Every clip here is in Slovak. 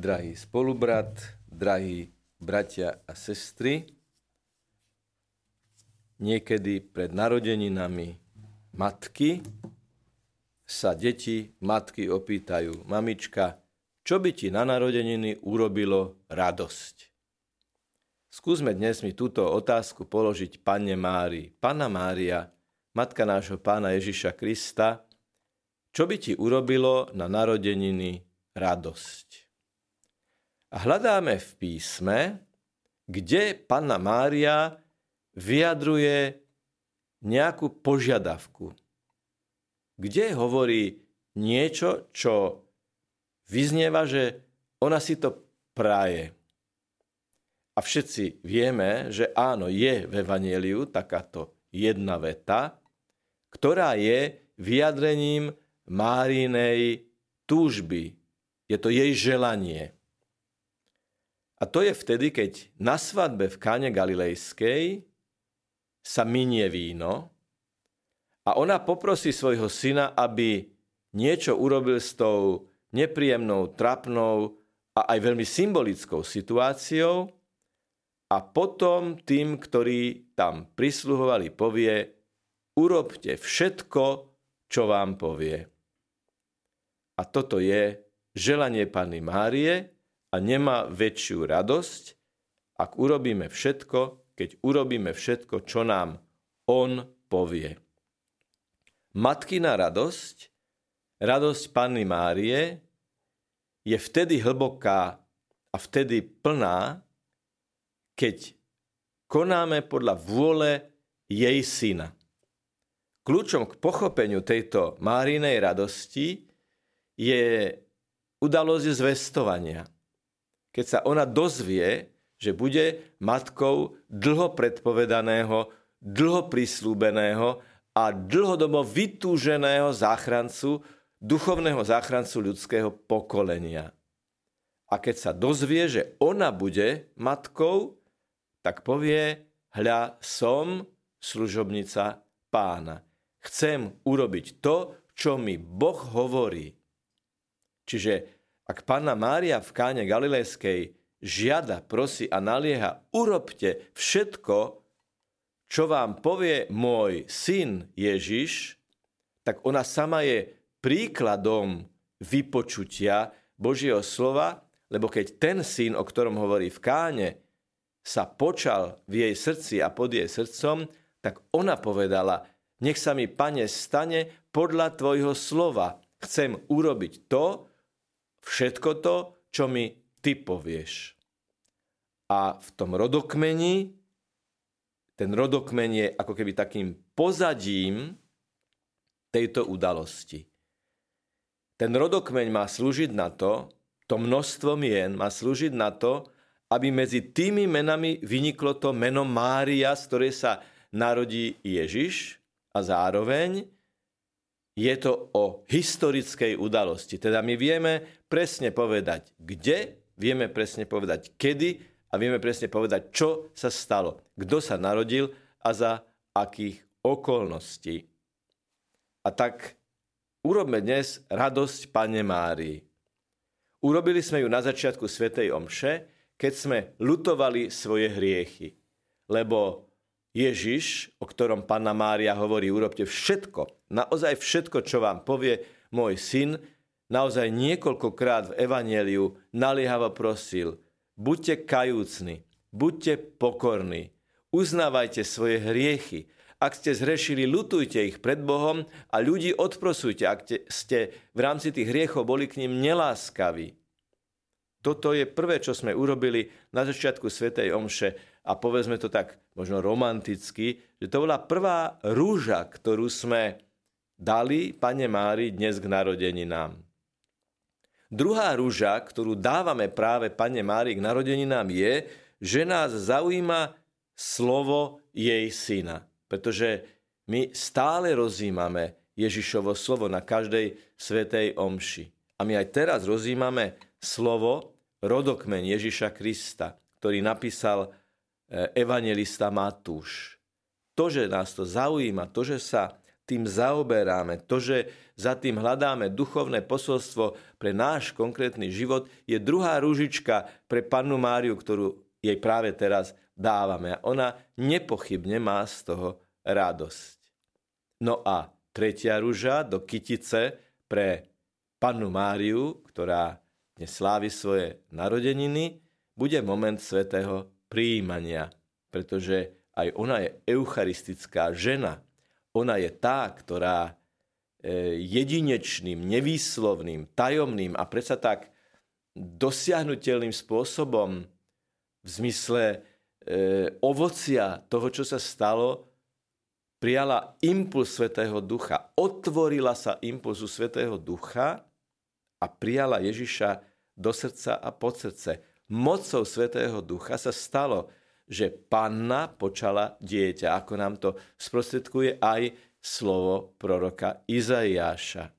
drahý spolubrat, drahí bratia a sestry. Niekedy pred narodeninami matky sa deti matky opýtajú, mamička, čo by ti na narodeniny urobilo radosť? Skúsme dnes mi túto otázku položiť Panne Mári. Panna Mária, matka nášho pána Ježiša Krista, čo by ti urobilo na narodeniny radosť? Hľadáme v písme, kde Panna Mária vyjadruje nejakú požiadavku, kde hovorí niečo, čo vyznieva, že ona si to praje. A všetci vieme, že áno, je v Evangeliu takáto jedna veta, ktorá je vyjadrením Márinej túžby. Je to jej želanie. A to je vtedy, keď na svadbe v Káne Galilejskej sa minie víno a ona poprosí svojho syna, aby niečo urobil s tou nepríjemnou, trapnou a aj veľmi symbolickou situáciou a potom tým, ktorí tam prisluhovali, povie, urobte všetko, čo vám povie. A toto je želanie Panny Márie a nemá väčšiu radosť, ak urobíme všetko, keď urobíme všetko, čo nám On povie. Matkina radosť, radosť Panny Márie, je vtedy hlboká a vtedy plná, keď konáme podľa vôle jej syna. Kľúčom k pochopeniu tejto Márinej radosti je udalosť zvestovania. Keď sa ona dozvie, že bude matkou dlho predpovedaného, dlho prislúbeného a dlhodobo vytúženého záchrancu, duchovného záchrancu ľudského pokolenia. A keď sa dozvie, že ona bude matkou, tak povie, hľa som služobnica pána. Chcem urobiť to, čo mi Boh hovorí. Čiže ak Panna Mária v káne Galilejskej žiada, prosí a nalieha, urobte všetko, čo vám povie môj syn Ježiš, tak ona sama je príkladom vypočutia Božieho slova, lebo keď ten syn, o ktorom hovorí v káne, sa počal v jej srdci a pod jej srdcom, tak ona povedala, nech sa mi, pane, stane podľa tvojho slova. Chcem urobiť to, všetko to, čo mi ty povieš. A v tom rodokmeni ten rodokmen je ako keby takým pozadím tejto udalosti. Ten rodokmeň má slúžiť na to, to množstvo mien má slúžiť na to, aby medzi tými menami vyniklo to meno Mária, z ktorej sa narodí Ježiš a zároveň je to o historickej udalosti. Teda my vieme presne povedať, kde, vieme presne povedať, kedy a vieme presne povedať, čo sa stalo, kto sa narodil a za akých okolností. A tak urobme dnes radosť Pane Márii. Urobili sme ju na začiatku Svetej Omše, keď sme lutovali svoje hriechy. Lebo Ježiš, o ktorom Panna Mária hovorí, urobte všetko, naozaj všetko, čo vám povie môj syn, naozaj niekoľkokrát v Evangeliu naliehavo prosil – Buďte kajúcni, buďte pokorní, uznávajte svoje hriechy. Ak ste zhrešili, lutujte ich pred Bohom a ľudí odprosujte, ak ste v rámci tých hriechov boli k ním neláskaví. Toto je prvé, čo sme urobili na začiatku Svetej Omše a povedzme to tak možno romanticky, že to bola prvá rúža, ktorú sme dali Pane Mári dnes k narodeninám. Druhá rúža, ktorú dávame práve Pane Mári k narodeninám je, že nás zaujíma slovo jej syna. Pretože my stále rozímame Ježišovo slovo na každej svetej omši. A my aj teraz rozímame slovo rodokmen Ježiša Krista, ktorý napísal evangelista Matúš. To, že nás to zaujíma, to, že sa tým zaoberáme, to, že za tým hľadáme duchovné posolstvo pre náš konkrétny život, je druhá rúžička pre pannu Máriu, ktorú jej práve teraz dávame. A ona nepochybne má z toho radosť. No a tretia rúža do kytice pre pannu Máriu, ktorá dnes slávi svoje narodeniny, bude moment svetého príjmania, pretože aj ona je eucharistická žena, ona je tá, ktorá e, jedinečným, nevýslovným, tajomným a predsa tak dosiahnutelným spôsobom v zmysle e, ovocia toho, čo sa stalo, prijala impuls Svetého Ducha, otvorila sa impulzu Svetého Ducha a prijala Ježiša do srdca a pod srdce. Mocou Svetého Ducha sa stalo, že panna počala dieťa, ako nám to sprostredkuje aj slovo proroka Izaiáša.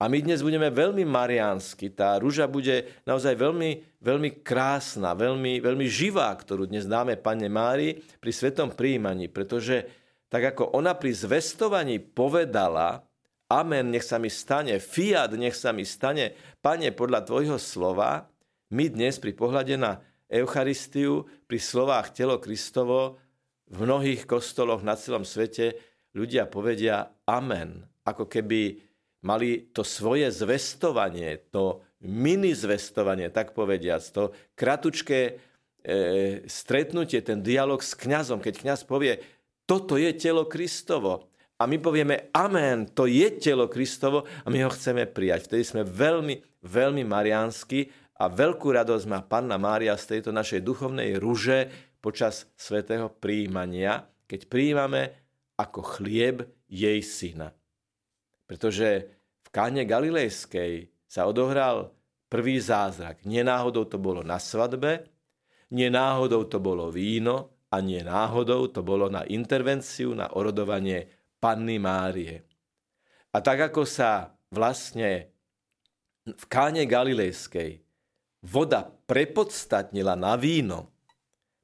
A my dnes budeme veľmi mariánsky. Tá rúža bude naozaj veľmi, veľmi krásna, veľmi, veľmi živá, ktorú dnes dáme Pane Mári pri svetom príjmaní, pretože tak ako ona pri zvestovaní povedala, Amen, nech sa mi stane, fiat, nech sa mi stane, Pane, podľa Tvojho slova, my dnes pri pohľade na Eucharistiu pri slovách telo Kristovo v mnohých kostoloch na celom svete ľudia povedia amen. Ako keby mali to svoje zvestovanie, to mini zvestovanie, tak povediac, to kratučké e, stretnutie, ten dialog s kňazom, keď kňaz povie, toto je telo Kristovo. A my povieme, amen, to je telo Kristovo a my ho chceme prijať. Vtedy sme veľmi, veľmi mariánsky a veľkú radosť má Panna Mária z tejto našej duchovnej ruže počas svätého príjmania, keď príjmame ako chlieb jej syna. Pretože v káne Galilejskej sa odohral prvý zázrak. Nenáhodou to bolo na svadbe, nenáhodou to bolo víno a nie náhodou to bolo na intervenciu, na orodovanie Panny Márie. A tak ako sa vlastne v káne Galilejskej voda prepodstatnila na víno.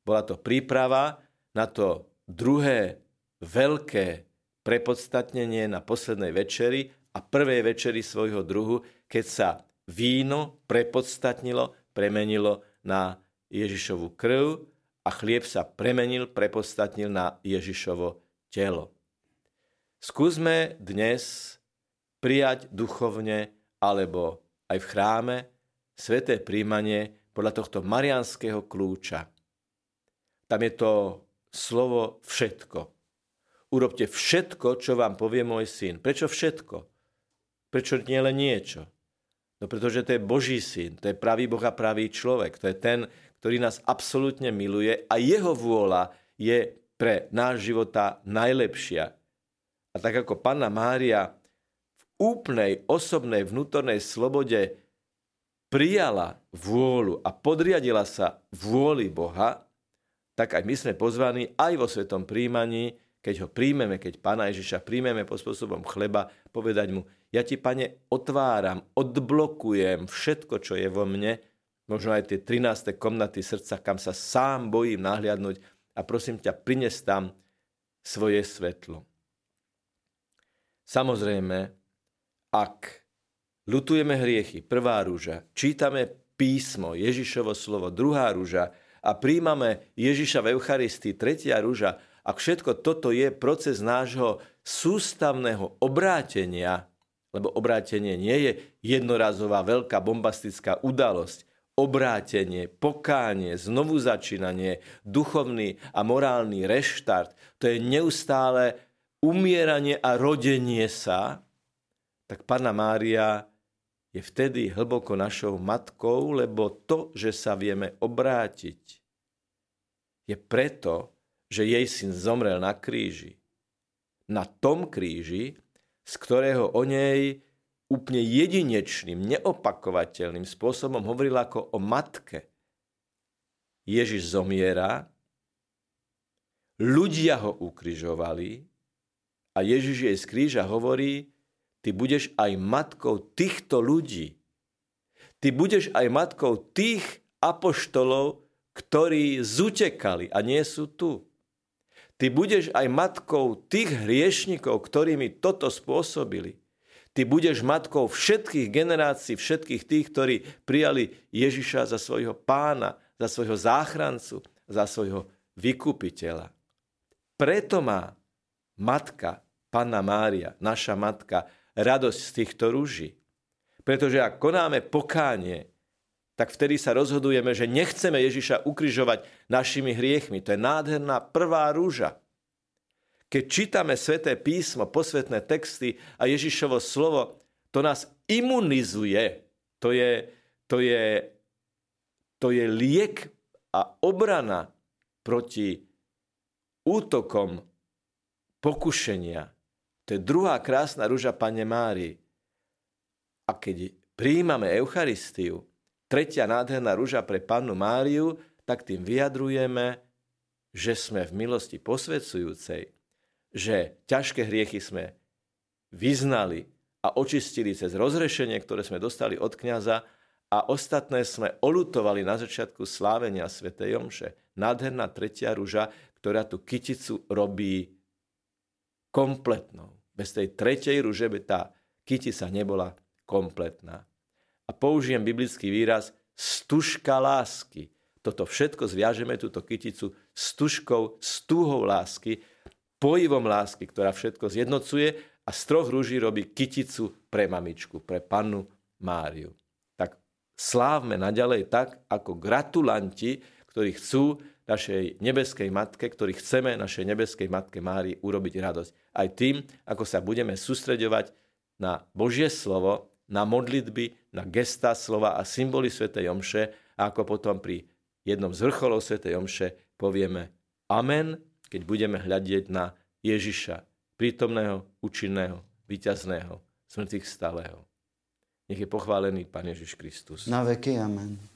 Bola to príprava na to druhé veľké prepodstatnenie na poslednej večeri a prvej večeri svojho druhu, keď sa víno prepodstatnilo, premenilo na Ježišovu krv a chlieb sa premenil, prepodstatnil na Ježišovo telo. Skúsme dnes prijať duchovne alebo aj v chráme sveté príjmanie podľa tohto marianského kľúča. Tam je to slovo všetko. Urobte všetko, čo vám povie môj syn. Prečo všetko? Prečo nie len niečo? No pretože to je Boží syn, to je pravý Boh a pravý človek. To je ten, ktorý nás absolútne miluje a jeho vôľa je pre náš života najlepšia. A tak ako Panna Mária v úplnej osobnej vnútornej slobode prijala vôľu a podriadila sa vôli Boha, tak aj my sme pozvaní aj vo svetom príjmaní, keď ho príjmeme, keď Pána Ježiša príjmeme pod spôsobom chleba, povedať mu, ja ti, Pane, otváram, odblokujem všetko, čo je vo mne, možno aj tie 13. komnaty srdca, kam sa sám bojím nahliadnúť a prosím ťa, prines tam svoje svetlo. Samozrejme, ak Lutujeme hriechy, prvá rúža. Čítame písmo, Ježišovo slovo, druhá rúža. A príjmame Ježiša v Eucharistii, tretia rúža. Ak všetko toto je proces nášho sústavného obrátenia, lebo obrátenie nie je jednorazová veľká bombastická udalosť, obrátenie, pokánie, znovu začínanie, duchovný a morálny reštart, to je neustále umieranie a rodenie sa, tak Pána Mária je vtedy hlboko našou matkou, lebo to, že sa vieme obrátiť, je preto, že jej syn zomrel na kríži. Na tom kríži, z ktorého o nej úplne jedinečným, neopakovateľným spôsobom hovorila ako o matke. Ježiš zomiera, ľudia ho ukrižovali a Ježiš jej z kríža hovorí, ty budeš aj matkou týchto ľudí. Ty budeš aj matkou tých apoštolov, ktorí zutekali a nie sú tu. Ty budeš aj matkou tých hriešnikov, ktorými toto spôsobili. Ty budeš matkou všetkých generácií, všetkých tých, ktorí prijali Ježiša za svojho pána, za svojho záchrancu, za svojho vykupiteľa. Preto má matka, Panna Mária, naša matka, radosť z týchto rúží. Pretože ak konáme pokánie, tak vtedy sa rozhodujeme, že nechceme Ježiša ukrižovať našimi hriechmi. To je nádherná prvá rúža. Keď čítame sväté písmo, posvetné texty a Ježišovo slovo, to nás imunizuje. To je, to je, to je liek a obrana proti útokom pokušenia. To je druhá krásna rúža Pane Mári. A keď prijímame Eucharistiu, tretia nádherná rúža pre pannu Máriu, tak tým vyjadrujeme, že sme v milosti posvedzujúcej, že ťažké hriechy sme vyznali a očistili cez rozrešenie, ktoré sme dostali od kniaza a ostatné sme olutovali na začiatku slávenia Sv. Jomše. Nádherná tretia rúža, ktorá tú kyticu robí kompletnou. Bez tej tretej rúže by tá kytica nebola kompletná a použijem biblický výraz stužka lásky. Toto všetko zviažeme, túto kyticu, stužkou, stúhou lásky, pojivom lásky, ktorá všetko zjednocuje a z troch rúží robí kyticu pre mamičku, pre pannu Máriu. Tak slávme naďalej tak, ako gratulanti, ktorí chcú našej nebeskej matke, ktorí chceme našej nebeskej matke Márii urobiť radosť. Aj tým, ako sa budeme sústreďovať na Božie slovo, na modlitby, na gesta, slova a symboly Sv. Jomše a ako potom pri jednom z vrcholov Sv. Jomše povieme Amen, keď budeme hľadieť na Ježiša, prítomného, účinného, víťazného, smrtých stáleho. Nech je pochválený Pán Ježiš Kristus. Na veky amen.